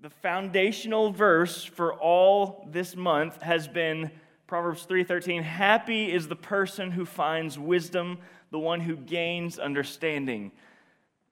the foundational verse for all this month has been Proverbs 3:13, "Happy is the person who finds wisdom, the one who gains understanding."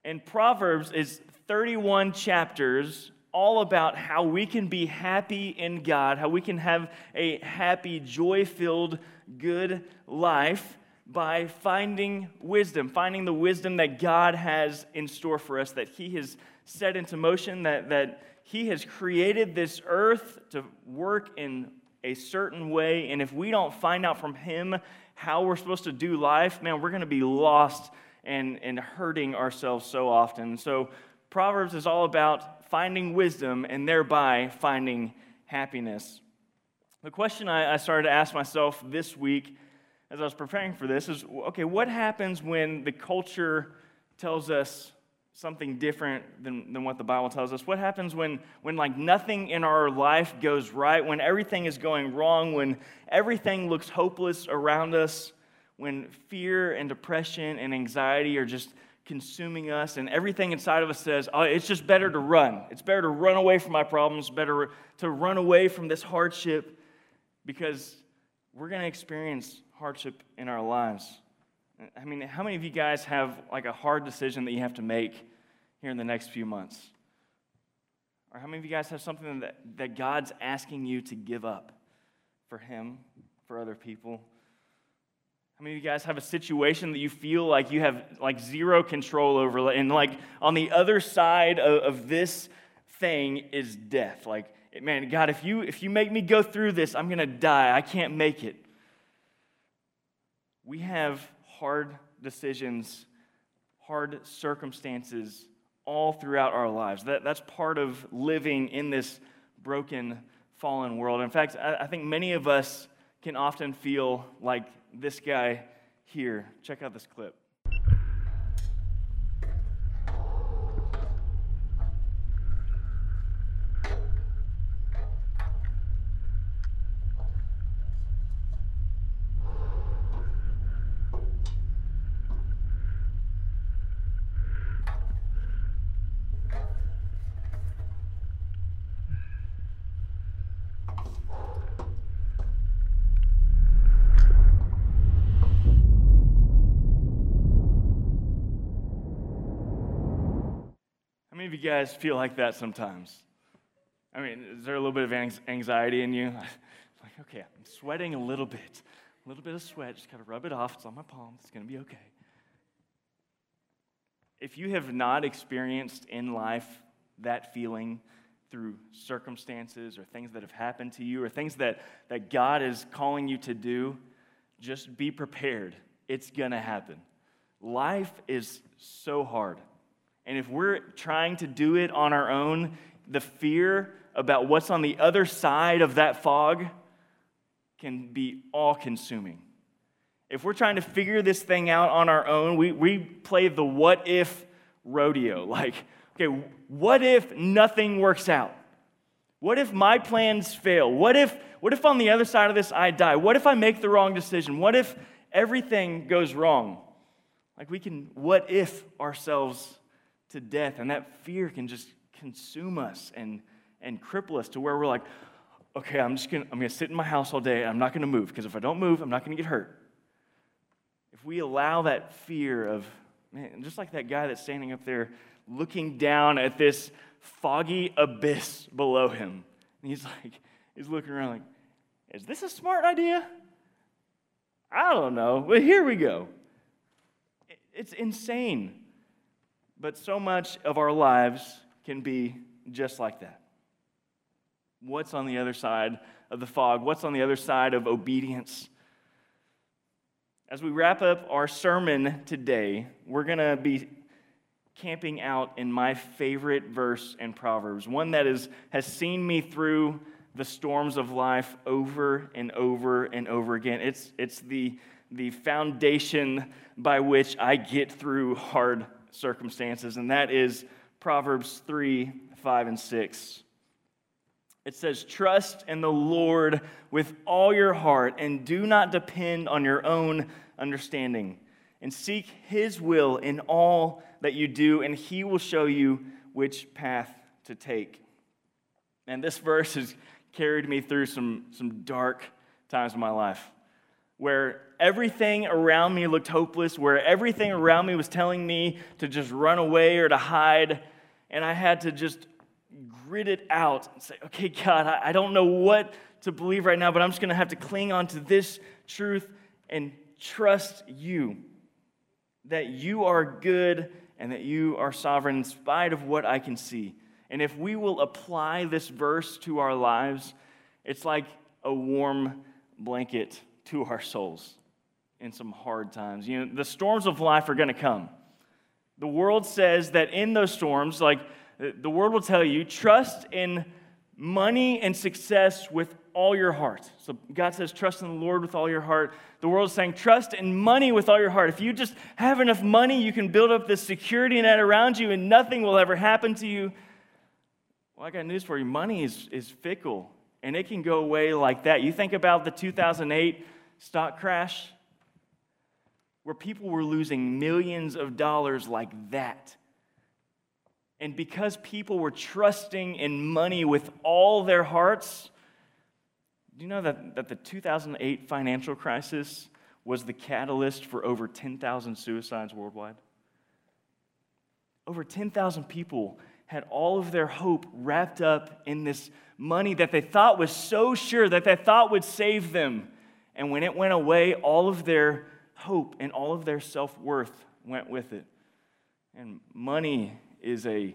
And Proverbs is 31 chapters all about how we can be happy in God, how we can have a happy, joy-filled, good life by finding wisdom, finding the wisdom that God has in store for us, that He has set into motion, that, that He has created this earth to work in a certain way. And if we don't find out from Him how we're supposed to do life, man, we're going to be lost and, and hurting ourselves so often. So, Proverbs is all about finding wisdom and thereby finding happiness. The question I, I started to ask myself this week as I was preparing for this is okay, what happens when the culture tells us something different than, than what the Bible tells us? What happens when, when like nothing in our life goes right, when everything is going wrong, when everything looks hopeless around us, when fear and depression and anxiety are just consuming us and everything inside of us says, oh, it's just better to run. It's better to run away from my problems, better to run away from this hardship because we're going to experience hardship in our lives. I mean, how many of you guys have like a hard decision that you have to make here in the next few months? Or how many of you guys have something that, that God's asking you to give up for Him, for other people? How many of you guys have a situation that you feel like you have like zero control over? And like on the other side of, of this thing is death. Like, man, God, if you if you make me go through this, I'm gonna die. I can't make it we have hard decisions, hard circumstances all throughout our lives. That, that's part of living in this broken, fallen world. In fact, I, I think many of us can often feel like this guy here. Check out this clip. You guys feel like that sometimes? I mean, is there a little bit of anxiety in you? like, okay, I'm sweating a little bit. A little bit of sweat, just kind of rub it off. It's on my palms. It's going to be okay. If you have not experienced in life that feeling through circumstances or things that have happened to you or things that, that God is calling you to do, just be prepared. It's going to happen. Life is so hard. And if we're trying to do it on our own, the fear about what's on the other side of that fog can be all consuming. If we're trying to figure this thing out on our own, we, we play the what if rodeo. Like, okay, what if nothing works out? What if my plans fail? What if, what if on the other side of this I die? What if I make the wrong decision? What if everything goes wrong? Like, we can what if ourselves to death. And that fear can just consume us and, and cripple us to where we're like, okay, I'm just gonna, I'm gonna sit in my house all day. I'm not gonna move because if I don't move, I'm not gonna get hurt. If we allow that fear of, man, just like that guy that's standing up there looking down at this foggy abyss below him, and he's like, he's looking around like, is this a smart idea? I don't know, but here we go. It's insane. But so much of our lives can be just like that. What's on the other side of the fog? What's on the other side of obedience? As we wrap up our sermon today, we're going to be camping out in my favorite verse in Proverbs, one that is, has seen me through the storms of life over and over and over again. It's, it's the, the foundation by which I get through hard circumstances, and that is Proverbs 3 5 and 6. It says, Trust in the Lord with all your heart, and do not depend on your own understanding. And seek his will in all that you do, and he will show you which path to take. And this verse has carried me through some, some dark times in my life where everything around me looked hopeless, where everything around me was telling me to just run away or to hide. And I had to just grit it out and say, okay, God, I, don't know what to believe right now, but I'm just going to have to cling on to this truth and trust you that you are good and that you are sovereign in spite of what I can see. And if we will apply this verse to our lives, it's like a warm blanket to our souls in some hard times. You know, the storms of life are going to come. The world says that in those storms, like the world will tell you, trust in money and success with all your heart. So God says, trust in the Lord with all your heart. The world is saying, trust in money with all your heart. If you just have enough money, you can build up this security net around you and nothing will ever happen to you. Well, I got news for you. Money is, is fickle and it can go away like that. You think about the 2008 stock crash, where people were losing millions of dollars like that. And because people were trusting in money with all their hearts, do you know that, that the 2008 financial crisis was the catalyst for over 10,000 suicides worldwide? Over 10,000 people had all of their hope wrapped up in this money that they thought was so sure, that they thought would save them. And when it went away, all of their hope and all of their self worth went with it. And money is a,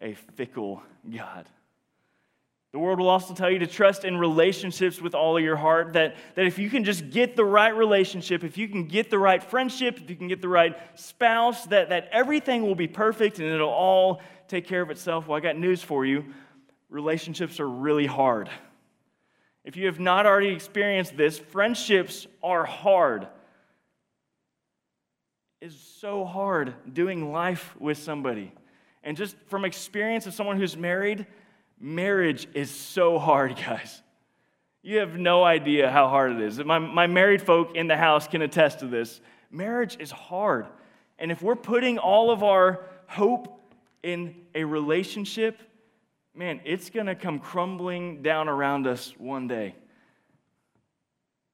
a fickle God. The world will also tell you to trust in relationships with all of your heart. That, that if you can just get the right relationship, if you can get the right friendship, if you can get the right spouse, that, that everything will be perfect and it'll all take care of itself. Well, I got news for you relationships are really hard. If you have not already experienced this, friendships are hard. It's so hard doing life with somebody. And just from experience of someone who's married, marriage is so hard, guys. You have no idea how hard it is. My, my married folk in the house can attest to this. Marriage is hard. And if we're putting all of our hope in a relationship, man, it's going to come crumbling down around us one day.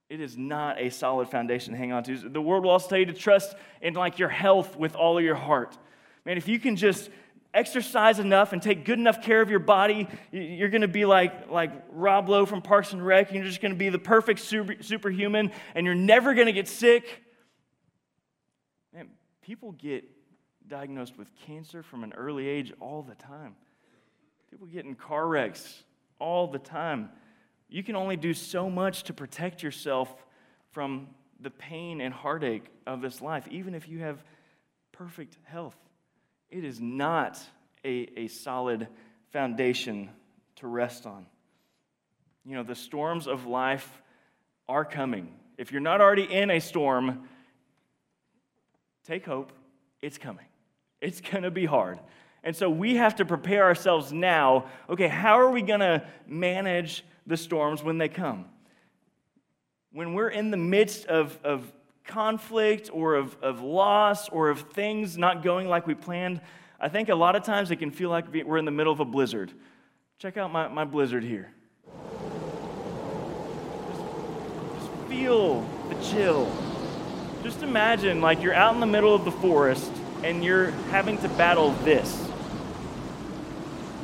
It is not a solid foundation to hang on to. The world will also tell you to trust in like your health with all of your heart. Man, if you can just exercise enough and take good enough care of your body, you're going to be like, like Rob Lowe from Parks and Rec. You're just going to be the perfect super, superhuman, and you're never going to get sick. Man, people get diagnosed with cancer from an early age all the time. People get in car wrecks all the time. You can only do so much to protect yourself from the pain and heartache of this life, even if you have perfect health. It is not a, a solid foundation to rest on. You know, the storms of life are coming. If you're not already in a storm, take hope. It's coming. It's going to be hard. And so we have to prepare ourselves now. Okay, how are we going to manage the storms when they come? When we're in the midst of, of conflict or of, of loss or of things not going like we planned, I think a lot of times it can feel like we're in the middle of a blizzard. Check out my, my blizzard here. Just, just feel the chill. Just imagine like you're out in the middle of the forest and you're having to battle this.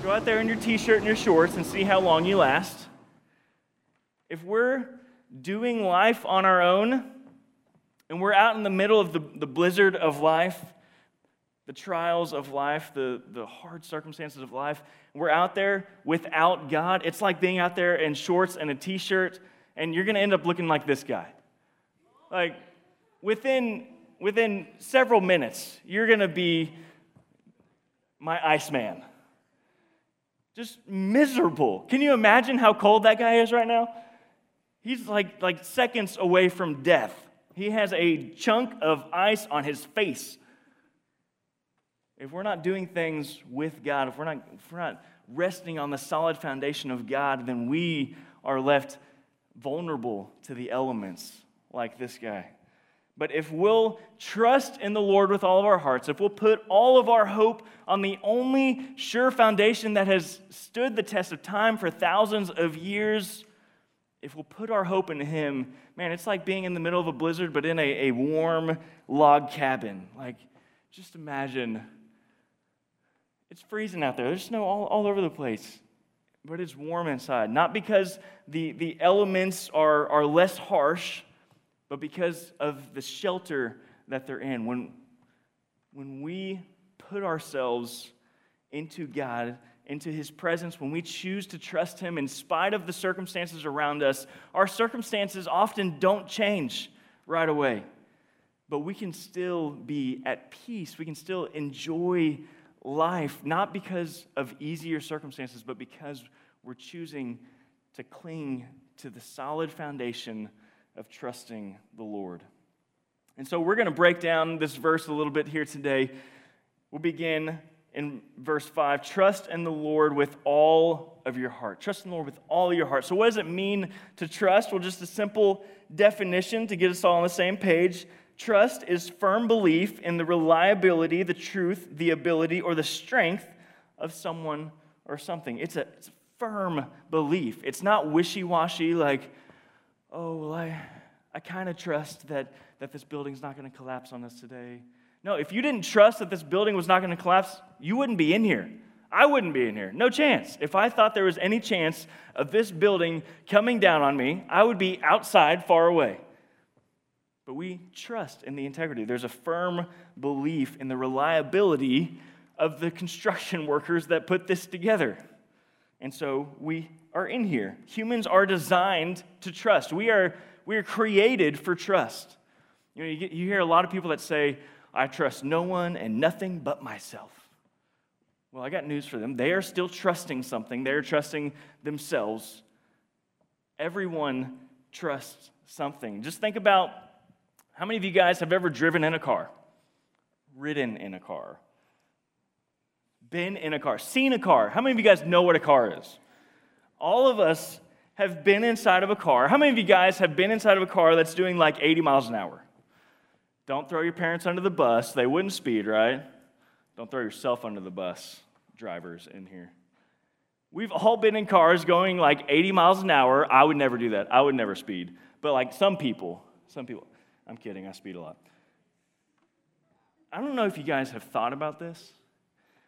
Go out there in your t shirt and your shorts and see how long you last. If we're doing life on our own and we're out in the middle of the, the blizzard of life, the trials of life, the, the hard circumstances of life, we're out there without God, it's like being out there in shorts and a t shirt, and you're going to end up looking like this guy. Like, within, within several minutes, you're going to be my Iceman just miserable. Can you imagine how cold that guy is right now? He's like, like seconds away from death. He has a chunk of ice on his face. If we're not doing things with God, if we're not, if we're not resting on the solid foundation of God, then we are left vulnerable to the elements like this guy. But if we'll trust in the Lord with all of our hearts, if we'll put all of our hope on the only sure foundation that has stood the test of time for thousands of years, if we'll put our hope in Him, man, it's like being in the middle of a blizzard, but in a, a warm log cabin. Like, just imagine it's freezing out there. There's snow all, all over the place, but it's warm inside. Not because the, the elements are, are less harsh but because of the shelter that they're in. When, when we put ourselves into God, into His presence, when we choose to trust Him in spite of the circumstances around us, our circumstances often don't change right away. But we can still be at peace. We can still enjoy life, not because of easier circumstances, but because we're choosing to cling to the solid foundation of trusting the Lord. And so we're going to break down this verse a little bit here today. We'll begin in verse 5 Trust in the Lord with all of your heart. Trust in the Lord with all your heart. So, what does it mean to trust? Well, just a simple definition to get us all on the same page. Trust is firm belief in the reliability, the truth, the ability, or the strength of someone or something. It's a, it's a firm belief. It's not wishy washy, like, oh, well, I, I kind of trust that, that this building's not going to collapse on us today. No, if you didn't trust that this building was not going to collapse, you wouldn't be in here. I wouldn't be in here. No chance. If I thought there was any chance of this building coming down on me, I would be outside far away. But we trust in the integrity. There's a firm belief in the reliability of the construction workers that put this together. And so we are in here. Humans are designed to trust. We are, we are created for trust. You know, you, get, you hear a lot of people that say, I trust no one and nothing but myself. Well, I got news for them. They are still trusting something, they're trusting themselves. Everyone trusts something. Just think about how many of you guys have ever driven in a car, ridden in a car, been in a car, seen a car? How many of you guys know what a car is? All of us have been inside of a car. How many of you guys have been inside of a car that's doing like 80 miles an hour? Don't throw your parents under the bus. They wouldn't speed, right? Don't throw yourself under the bus, drivers in here. We've all been in cars going like 80 miles an hour. I would never do that. I would never speed. But like some people, some people, I'm kidding, I speed a lot. I don't know if you guys have thought about this.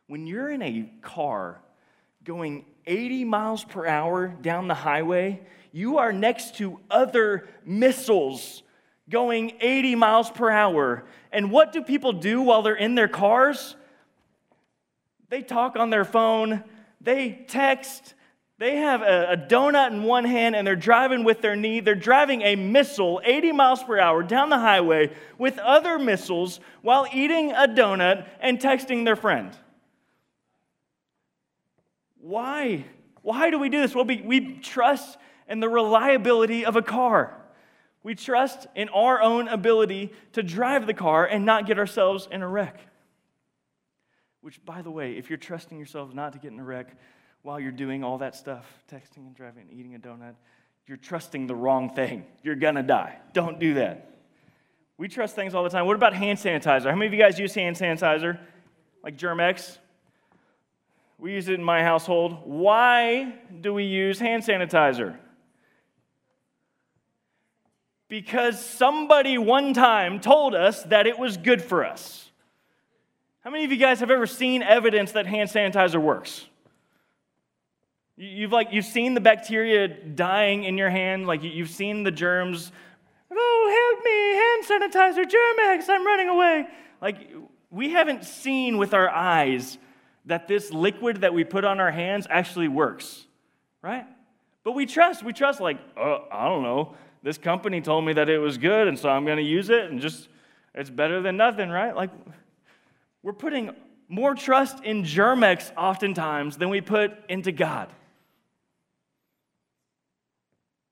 When you're in a car going 80 miles per hour down the highway, you are next to other missiles going 80 miles per hour. And what do people do while they're in their cars? They talk on their phone, they text, they have a, a, donut in one hand and they're driving with their knee. They're driving a missile 80 miles per hour down the highway with other missiles while eating a donut and texting their friend. Why? Why do we do this? Well, we, we trust in the reliability of a car. We trust in our own ability to drive the car and not get ourselves in a wreck. Which, by the way, if you're trusting yourself not to get in a wreck while you're doing all that stuff, texting and driving and eating a donut, you're trusting the wrong thing. You're gonna die. Don't do that. We trust things all the time. What about hand sanitizer? How many of you guys use hand sanitizer? Like Germ-X? We use it in my household. Why do we use hand sanitizer? Because somebody one time told us that it was good for us. How many of you guys have ever seen evidence that hand sanitizer works? You've like you've seen the bacteria dying in your hand, like you've seen the germs. Oh, help me! Hand sanitizer, Germ-X, I'm running away. Like we haven't seen with our eyes that this liquid that we put on our hands actually works, right? But we trust. We trust, like, uh, I don't know. This company told me that it was good, and so I'm going to use it, and just, it's better than nothing, right? Like, we're putting more trust in Germ-X oftentimes than we put into God.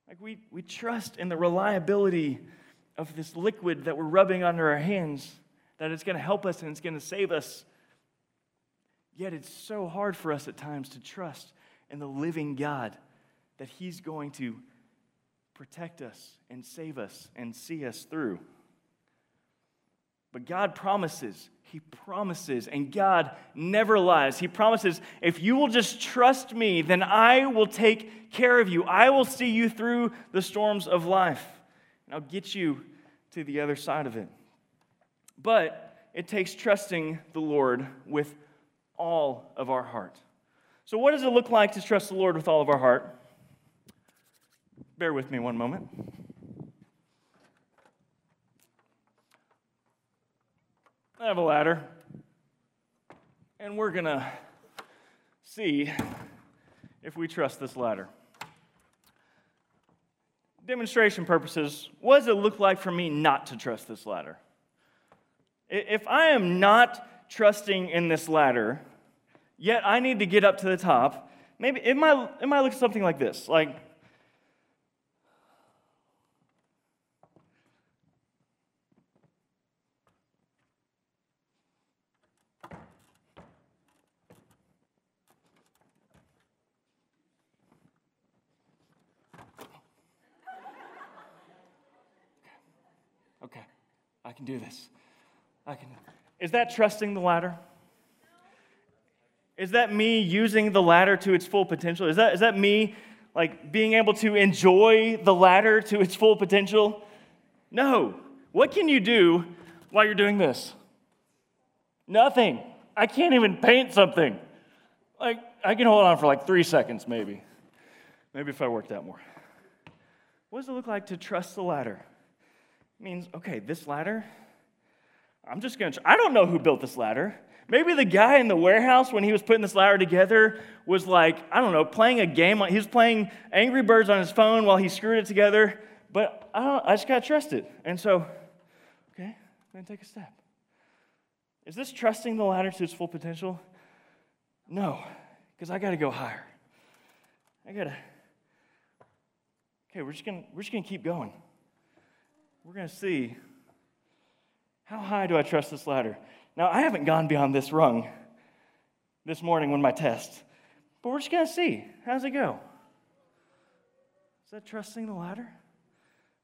Like, we, we trust in the reliability of this liquid that we're rubbing under our hands, that it's going to help us and it's going to save us Yet it's so hard for us at times to trust in the living God that He's going to protect us and save us and see us through. But God promises, He promises, and God never lies. He promises, if you will just trust me, then I will take care of you. I will see you through the storms of life, and I'll get you to the other side of it. But it takes trusting the Lord with all of our heart. So, what does it look like to trust the Lord with all of our heart? Bear with me one moment. I have a ladder, and we're going to see if we trust this ladder. Demonstration purposes, what does it look like for me not to trust this ladder? If I am not trusting in this ladder, yet I need to get up to the top, maybe it might, it might look something like this. Like, Okay, I can do this. I can. Is that trusting the ladder? Is that me using the ladder to its full potential? Is that, is that me like being able to enjoy the ladder to its full potential? No. What can you do while you're doing this? Nothing. I can't even paint something. Like I can hold on for like three seconds, maybe. Maybe if I worked out more. What does it look like to trust the ladder? means, okay, this ladder, I'm just gonna, I don't know who built this ladder. Maybe the guy in the warehouse when he was putting this ladder together was like, I don't know, playing a game. He was playing Angry Birds on his phone while he screwed it together. But I, don't, I just gotta trust it. And so, okay, I'm gonna take a step. Is this trusting the ladder to its full potential? No, because I gotta go higher. I gotta. Okay, we're just gonna we're just gonna keep going we're going to see how high do I trust this ladder? Now, I haven't gone beyond this rung this morning when my test, but we're just going to see. How's it go? Is that trusting the ladder?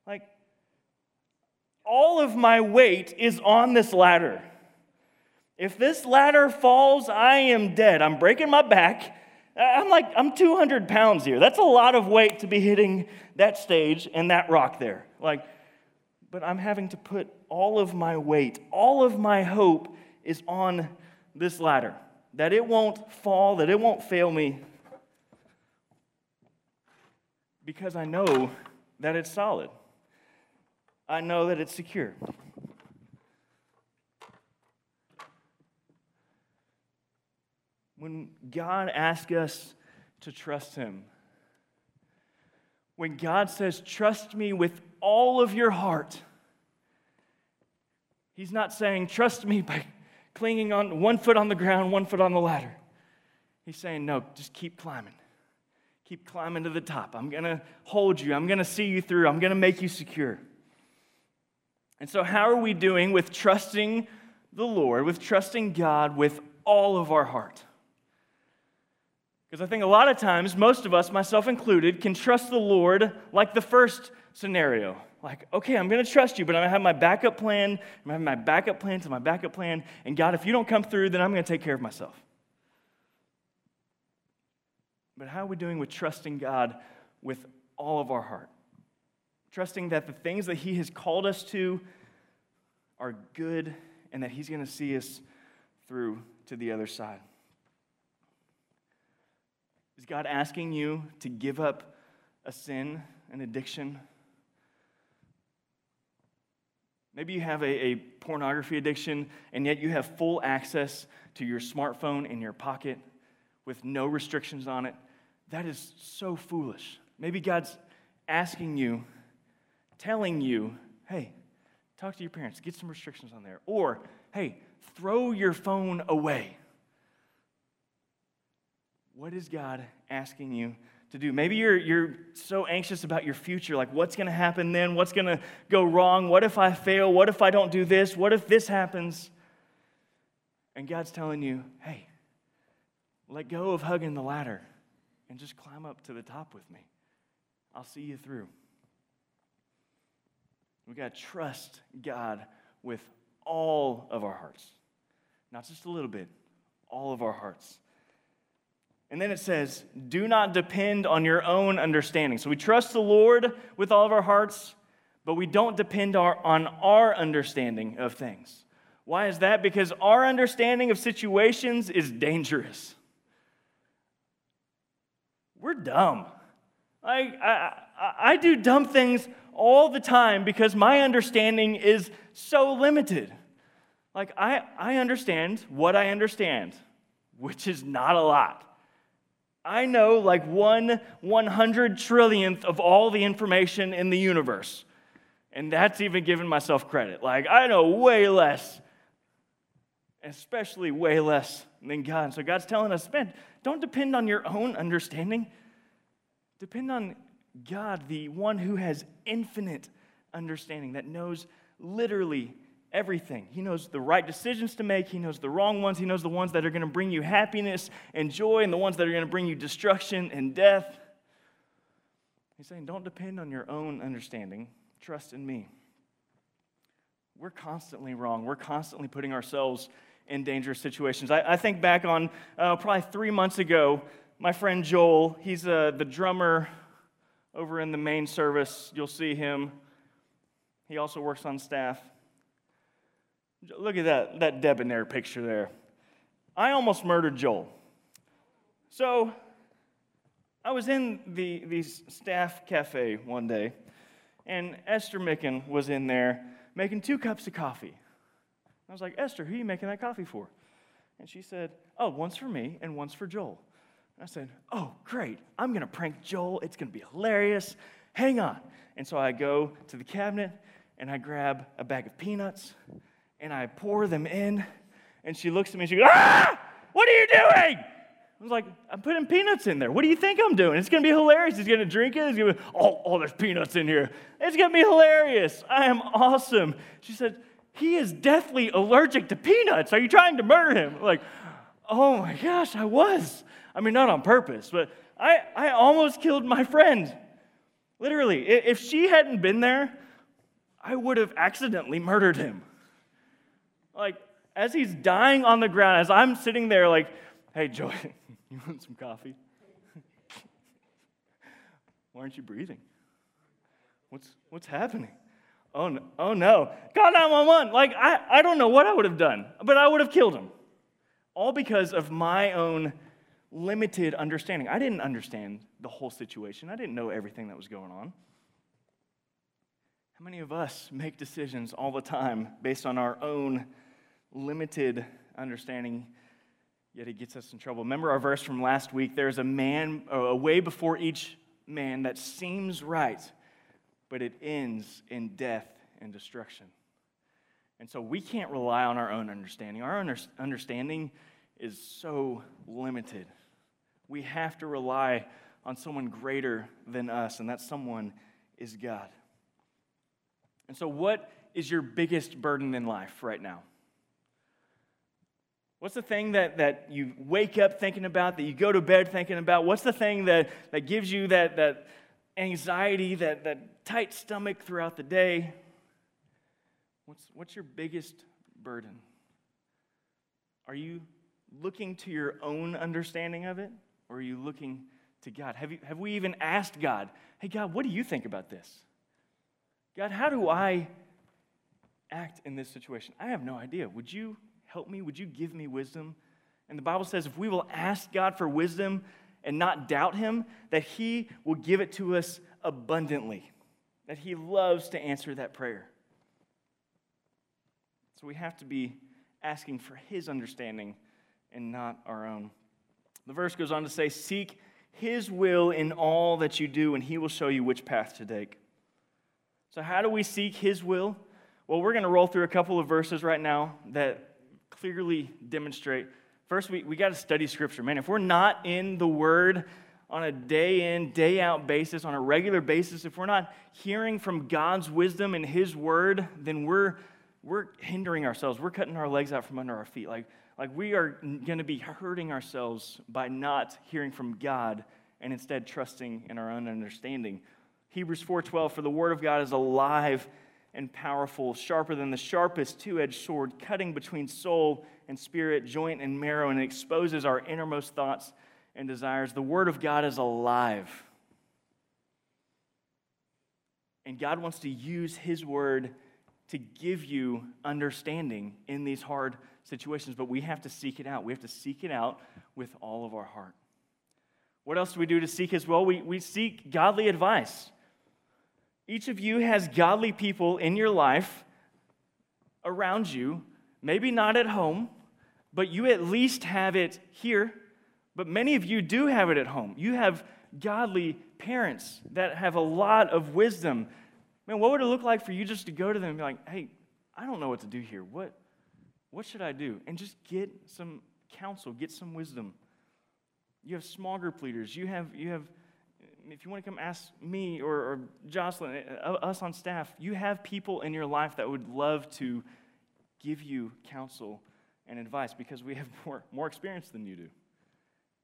Like, all of my weight is on this ladder. If this ladder falls, I am dead. I'm breaking my back. I'm like, I'm 200 pounds here. That's a lot of weight to be hitting that stage and that rock there. Like, but I'm having to put all of my weight, all of my hope is on this ladder. That it won't fall, that it won't fail me. Because I know that it's solid. I know that it's secure. When God asks us to trust Him, when God says, Trust me with all of your heart. He's not saying, trust me by clinging on one foot on the ground, one foot on the ladder. He's saying, no, just keep climbing. Keep climbing to the top. I'm going to hold you. I'm going to see you through. I'm going to make you secure. And so, how are we doing with trusting the Lord, with trusting God with all of our heart? Because I think a lot of times, most of us, myself included, can trust the Lord like the first scenario. Like, okay, I'm going to trust you, but I'm going to have my backup plan. I'm going to have my backup plan to my backup plan. And God, if you don't come through, then I'm going to take care of myself. But how are we doing with trusting God with all of our heart? Trusting that the things that He has called us to are good and that He's going to see us through to the other side. Is God asking you to give up a sin, an addiction? Maybe you have a, a, pornography addiction, and yet you have full access to your smartphone in your pocket with no restrictions on it. That is so foolish. Maybe God's asking you, telling you, hey, talk to your parents, get some restrictions on there. Or, hey, throw your phone away. What is God asking you to do? Maybe you're, you're so anxious about your future, like what's going to happen then? What's going to go wrong? What if I fail? What if I don't do this? What if this happens? And God's telling you, hey, let go of hugging the ladder and just climb up to the top with me. I'll see you through. We got to trust God with all of our hearts. Not just a little bit, all of our hearts. And then it says, do not depend on your own understanding. So we trust the Lord with all of our hearts, but we don't depend on our understanding of things. Why is that? Because our understanding of situations is dangerous. We're dumb. I, I, I do dumb things all the time because my understanding is so limited. Like, I, I understand what I understand, which is not a lot. I know like one one hundred trillionth of all the information in the universe. And that's even giving myself credit. Like, I know way less, especially way less than God. So God's telling us, man, don't depend on your own understanding. Depend on God, the one who has infinite understanding, that knows literally everything. He knows the right decisions to make, He knows the wrong ones, He knows the ones that are going to bring you happiness and joy, and the ones that are going to bring you destruction and death. He's saying, don't depend on your own understanding, trust in me. We're constantly wrong. We're constantly putting ourselves in dangerous situations. I, I think back on uh, probably three months ago, my friend Joel, he's uh, the drummer over in the main service. You'll see him. He also works on staff. Look at that, that debonair picture there. I almost murdered Joel. So I was in the, the staff cafe one day, and Esther Micken was in there making two cups of coffee. I was like, Esther, who are you making that coffee for? And she said, Oh, one's for me and one's for Joel. And I said, Oh, great. I'm going to prank Joel. It's going to be hilarious. Hang on. And so I go to the cabinet and I grab a bag of peanuts and I pour them in. And she looks at me and she goes, Ah, what are you doing? I was like, I'm putting peanuts in there. What do you think I'm doing? It's going to be hilarious. He's going to drink it. He's going to be, oh, oh, there's peanuts in here. It's going to be hilarious. I am awesome. She said, he is deathly allergic to peanuts. Are you trying to murder him? I'm Like, oh my gosh, I was. I mean, not on purpose, but I, I almost killed my friend. Literally. If she hadn't been there, I would have accidentally murdered him. Like, as he's dying on the ground, as I'm sitting there, like, hey, Joy, you want some coffee? Why aren't you breathing? What's, what's happening? Oh no, oh no. Call 911. Like, I, I don't know what I would have done, but I would have killed him. All because of my own limited understanding. I didn't understand the whole situation, I didn't know everything that was going on. How many of us make decisions all the time based on our own limited understanding, yet it gets us in trouble? Remember our verse from last week? There's a man, a way before each man that seems right, but it ends in death and destruction. And so we can't rely on our own understanding. Our understanding is so limited we have to rely on someone greater than us, and that someone is God. And so, what is your biggest burden in life right now? What's the thing that, that you wake up thinking about, that you go to bed thinking about? What's the thing that, that gives you that, that anxiety, that, that tight stomach throughout the day? What's, what's your biggest burden? Are you looking to your own understanding of it? Or are you looking to God? Have, you, have we even asked God, hey, God, what do you think about this? God, how do I act in this situation? I have no idea. Would you help me? Would you give me wisdom? And the Bible says if we will ask God for wisdom and not doubt Him, that He will give it to us abundantly, that He loves to answer that prayer. So we have to be asking for His understanding and not our own. The verse goes on to say, Seek his will in all that you do, and he will show you which path to take. So, how do we seek his will? Well, we're going to roll through a couple of verses right now that clearly demonstrate. First, we, we got to study scripture. Man, if we're not in the word on a day in, day out basis, on a regular basis, if we're not hearing from God's wisdom and his word, then we're, we're hindering ourselves. We're cutting our legs out from under our feet. Like, like we are going to be hurting ourselves by not hearing from God and instead trusting in our own understanding. Hebrews 4:12 for the word of God is alive and powerful, sharper than the sharpest two edged sword, cutting between soul and spirit, joint and marrow, and it exposes our innermost thoughts and desires. The Word of God is alive. And God wants to use His Word to give you understanding in these hard situations, but we have to seek it out. We have to seek it out with all of our heart. What else do we do to seek His will? We, we seek godly advice. Each of you has godly people in your life around you, maybe not at home, but you at least have it here. But many of you do have it at home. You have godly parents that have a lot of wisdom. Man, what would it look like for you just to go to them and be like, hey, I don't know what to do here. What, what should I do? And just get some counsel, get some wisdom. You have small group leaders. You have, you have if you want to come ask me or, or Jocelyn, uh, us on staff, you have people in your life that would love to give you counsel and advice because we have more, more experience than you do.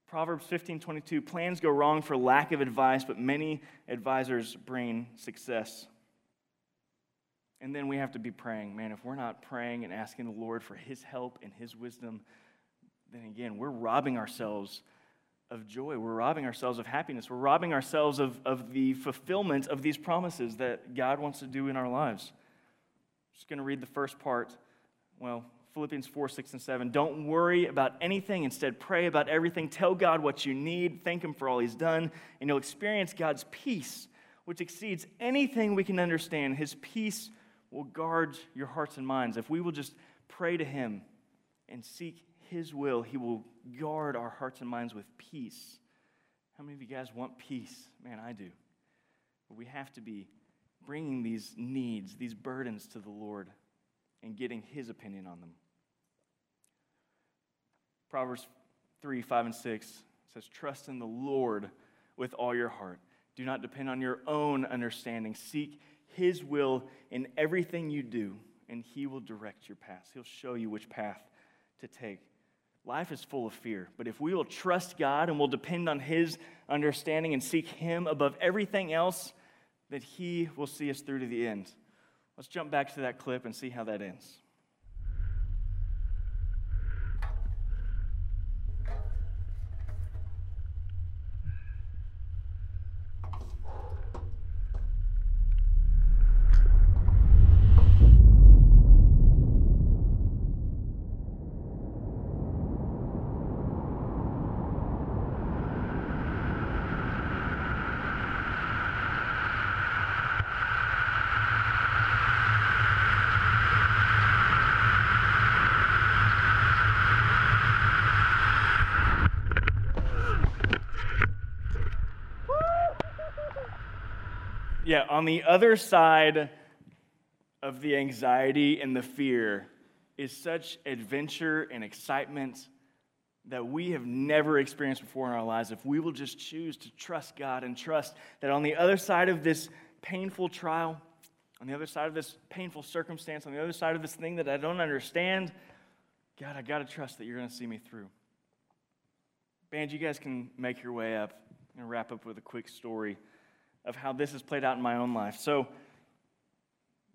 Proverbs 15 22 plans go wrong for lack of advice, but many advisors bring success. And then we have to be praying. Man, if we're not praying and asking the Lord for His help and His wisdom, then again, we're robbing ourselves of joy. We're robbing ourselves of happiness. We're robbing ourselves of, of the fulfillment of these promises that God wants to do in our lives. I'm just going to read the first part. Well, Philippians 4, 6, and 7. Don't worry about anything. Instead, pray about everything. Tell God what you need. Thank Him for all He's done. And you'll experience God's peace, which exceeds anything we can understand. His peace will guard your hearts and minds. If we will just pray to Him and seek his will, He will guard our hearts and minds with peace. How many of you guys want peace? Man, I do. But we have to be bringing these needs, these burdens to the Lord and getting His opinion on them. Proverbs 3 5 and 6 says, Trust in the Lord with all your heart. Do not depend on your own understanding. Seek His will in everything you do, and He will direct your path. He'll show you which path to take. Life is full of fear, but if we will trust God and will depend on His understanding and seek Him above everything else, that He will see us through to the end. Let's jump back to that clip and see how that ends. Yeah, on the other side of the anxiety and the fear is such adventure and excitement that we have never experienced before in our lives if we will just choose to trust God and trust that on the other side of this painful trial, on the other side of this painful circumstance, on the other side of this thing that I don't understand, God, I got to trust that you're going to see me through. Band, you guys can make your way up. and wrap up with a quick story of how this has played out in my own life. So,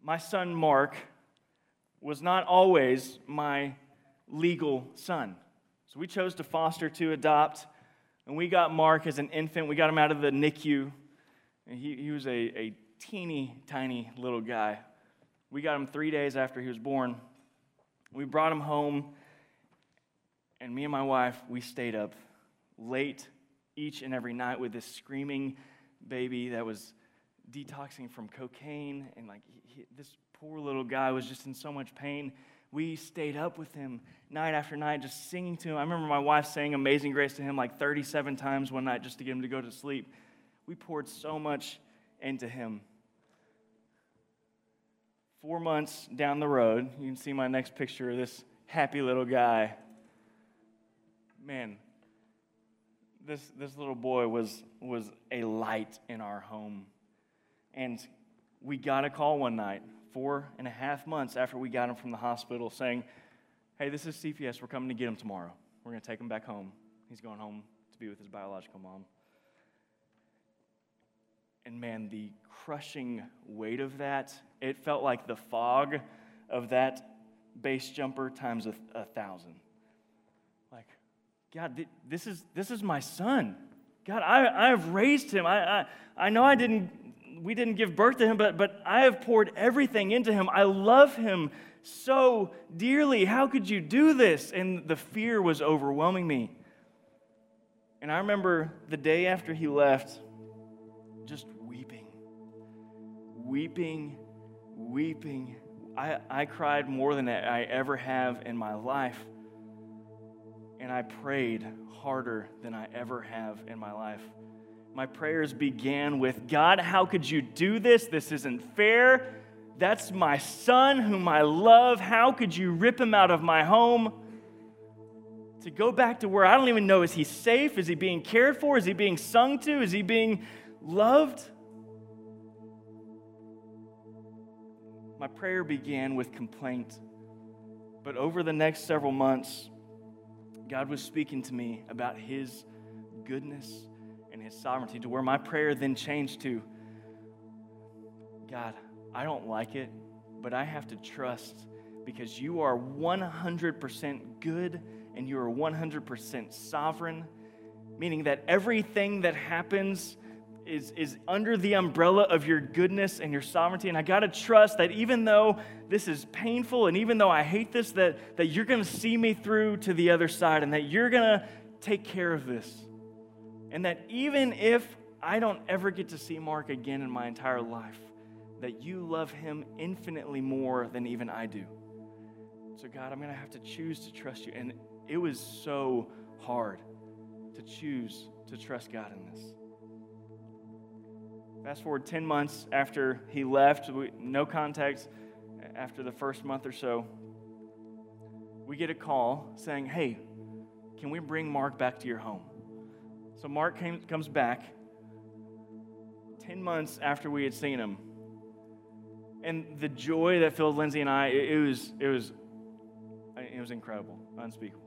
my son Mark was not always my legal son. So, we chose to foster, to adopt, and we got Mark as an infant. We got him out of the NICU, and he, he was a, a teeny tiny little guy. We got him three days after he was born. We brought him home, and me and my wife, we stayed up late each and every night with this screaming baby that was detoxing from cocaine, and like he, this poor little guy was just in so much pain. We stayed up with him night after night, just singing to him. I remember my wife saying Amazing Grace to him like 37 times one night just to get him to go to sleep. We poured so much into him. Four months down the road, you can see my next picture of this happy little guy. Man, this, this little boy was, was a light in our home. And we got a call one night, four and a half months after we got him from the hospital, saying, Hey, this is CPS. We're coming to get him tomorrow. We're going to take him back home. He's going home to be with his biological mom. And man, the crushing weight of that, it felt like the fog of that base jumper times a, a thousand. God, this is, this is my son. God, I, I have raised him. I, I, I know I didn't, we didn't give birth to him, but, but I have poured everything into him. I love him so dearly. How could you do this? And the fear was overwhelming me. And I remember the day after he left, just weeping, weeping, weeping. I, I cried more than I ever have in my life. And I prayed harder than I ever have in my life. My prayers began with God, how could you do this? This isn't fair. That's my son whom I love. How could you rip him out of my home? To go back to where I don't even know is he safe? Is he being cared for? Is he being sung to? Is he being loved? My prayer began with complaint. But over the next several months, God was speaking to me about His goodness and His sovereignty, to where my prayer then changed to God, I don't like it, but I have to trust because you are 100% good and you are 100% sovereign, meaning that everything that happens is, is under the umbrella of your goodness and your sovereignty. And I got to trust that even though this is painful and even though I hate this, that, that you're going to see me through to the other side and that you're going to take care of this. And that even if I don't ever get to see Mark again in my entire life, that you love him infinitely more than even I do. So, God, I'm going to have to choose to trust you. And it was so hard to choose to trust God in this. Fast forward 10 months after he left, we, no contact after the first month or so, we get a call saying, Hey, can we bring Mark back to your home? So Mark came, comes back 10 months after we had seen him. And the joy that filled Lindsay and I, it, it was, it was, it was incredible, unspeakable.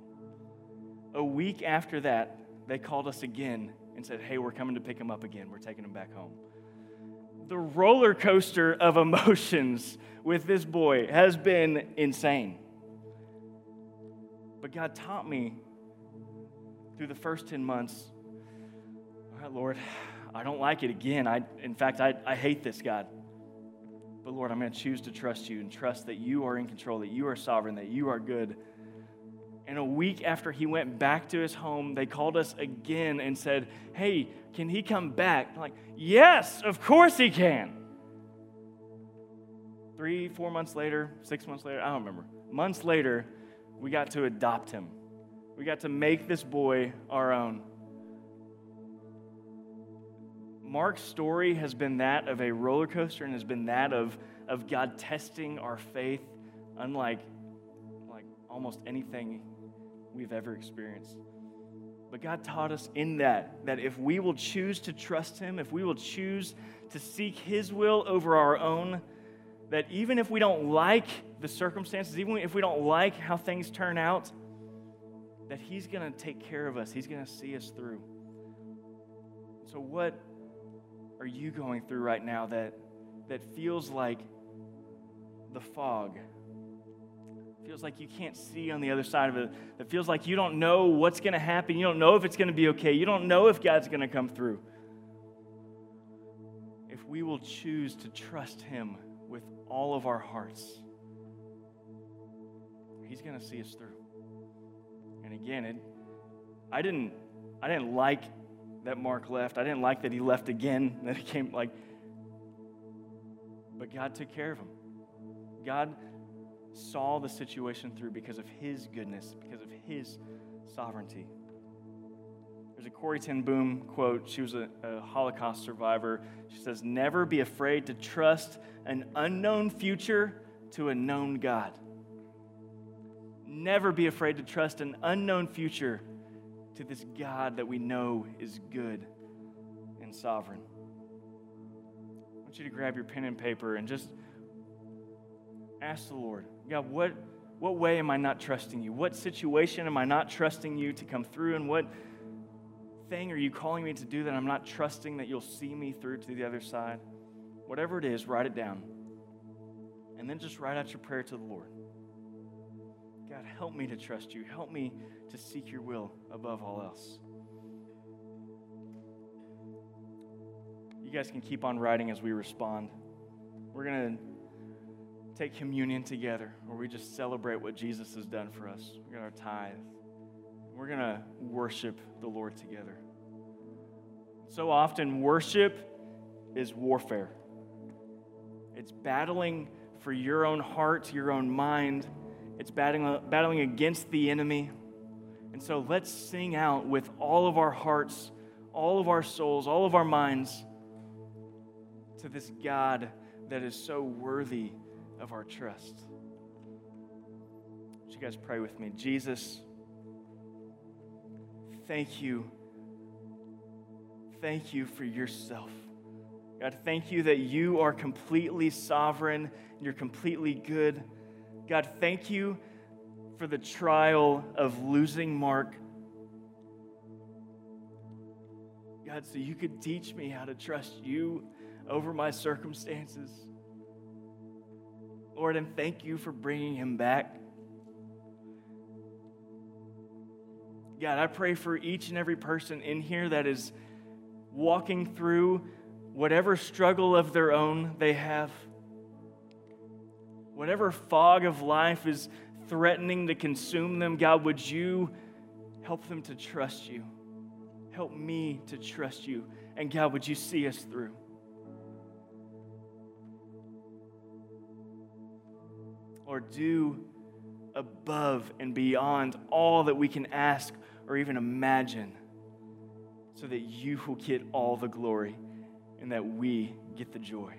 A week after that, they called us again and said, Hey, we're coming to pick him up again. We're taking him back home the roller coaster of emotions with this boy has been insane. But God taught me through the first 10 months all right, Lord, I don't like it again. I, in fact, I, I hate this, God. But Lord, I'm going to choose to trust you and trust that you are in control, that you are sovereign, that you are good. And a week after he went back to his home, they called us again and said, Hey, can he come back? I'm like, yes, of course he can. Three, four months later, six months later, I don't remember. Months later, we got to adopt him. We got to make this boy our own. Mark's story has been that of a roller coaster and has been that of, of God testing our faith, unlike like almost anything we've ever experienced. But God taught us in that, that if we will choose to trust Him, if we will choose to seek His will over our own, that even if we don't like the circumstances, even if we don't like how things turn out, that He's going to take care of us. He's going to see us through. So, what are you going through right now that, that feels like the fog feels like you can't see on the other side of it. It feels like you don't know what's going to happen. You don't know if it's going to be okay. You don't know if God's going to come through. If we will choose to trust Him with all of our hearts, He's going to see us through. And again, it, I didn't, I didn't like that Mark left. I didn't like that he left again. That he came like, but God took care of him. God saw the situation through because of his goodness, because of his sovereignty. There's a Corrie ten Boom quote. She was a, a, Holocaust survivor. She says, Never be afraid to trust an unknown future to a known God. Never be afraid to trust an unknown future to this God that we know is good and sovereign. I want you to grab your pen and paper and just ask the Lord God, what, what way am I not trusting you? What situation am I not trusting you to come through? And what thing are you calling me to do that I'm not trusting that you'll see me through to the other side? Whatever it is, write it down. And then just write out your prayer to the Lord. God, help me to trust you. Help me to seek your will above all else. You guys can keep on writing as we respond. We're going to take communion together where we just celebrate what Jesus has done for us. We got our tithe. We're going to worship the Lord together. So often, worship is warfare. It's battling for your own heart, your own mind. It's battling, battling against the enemy. And so let's sing out with all of our hearts, all of our souls, all of our minds to this God that is so worthy of our trust. Would you guys pray with me? Jesus, thank you. Thank you for yourself. God, thank you that you are completely sovereign and you're completely good. God, thank you for the trial of losing Mark. God, so you could teach me how to trust you over my circumstances. Lord, and thank you for bringing him back. God, I pray for each and every person in here that is walking through whatever struggle of their own they have, whatever fog of life is threatening to consume them. God, would you help them to trust you? Help me to trust you. And God, would you see us through? Do above and beyond all that we can ask or even imagine so that you will get all the glory and that we get the joy.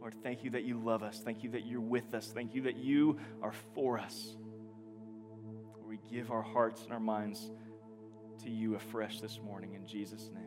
Lord, thank you that you love us. Thank you that you're with us. Thank you that you are for us. We give our hearts and our minds to you afresh this morning in Jesus' name.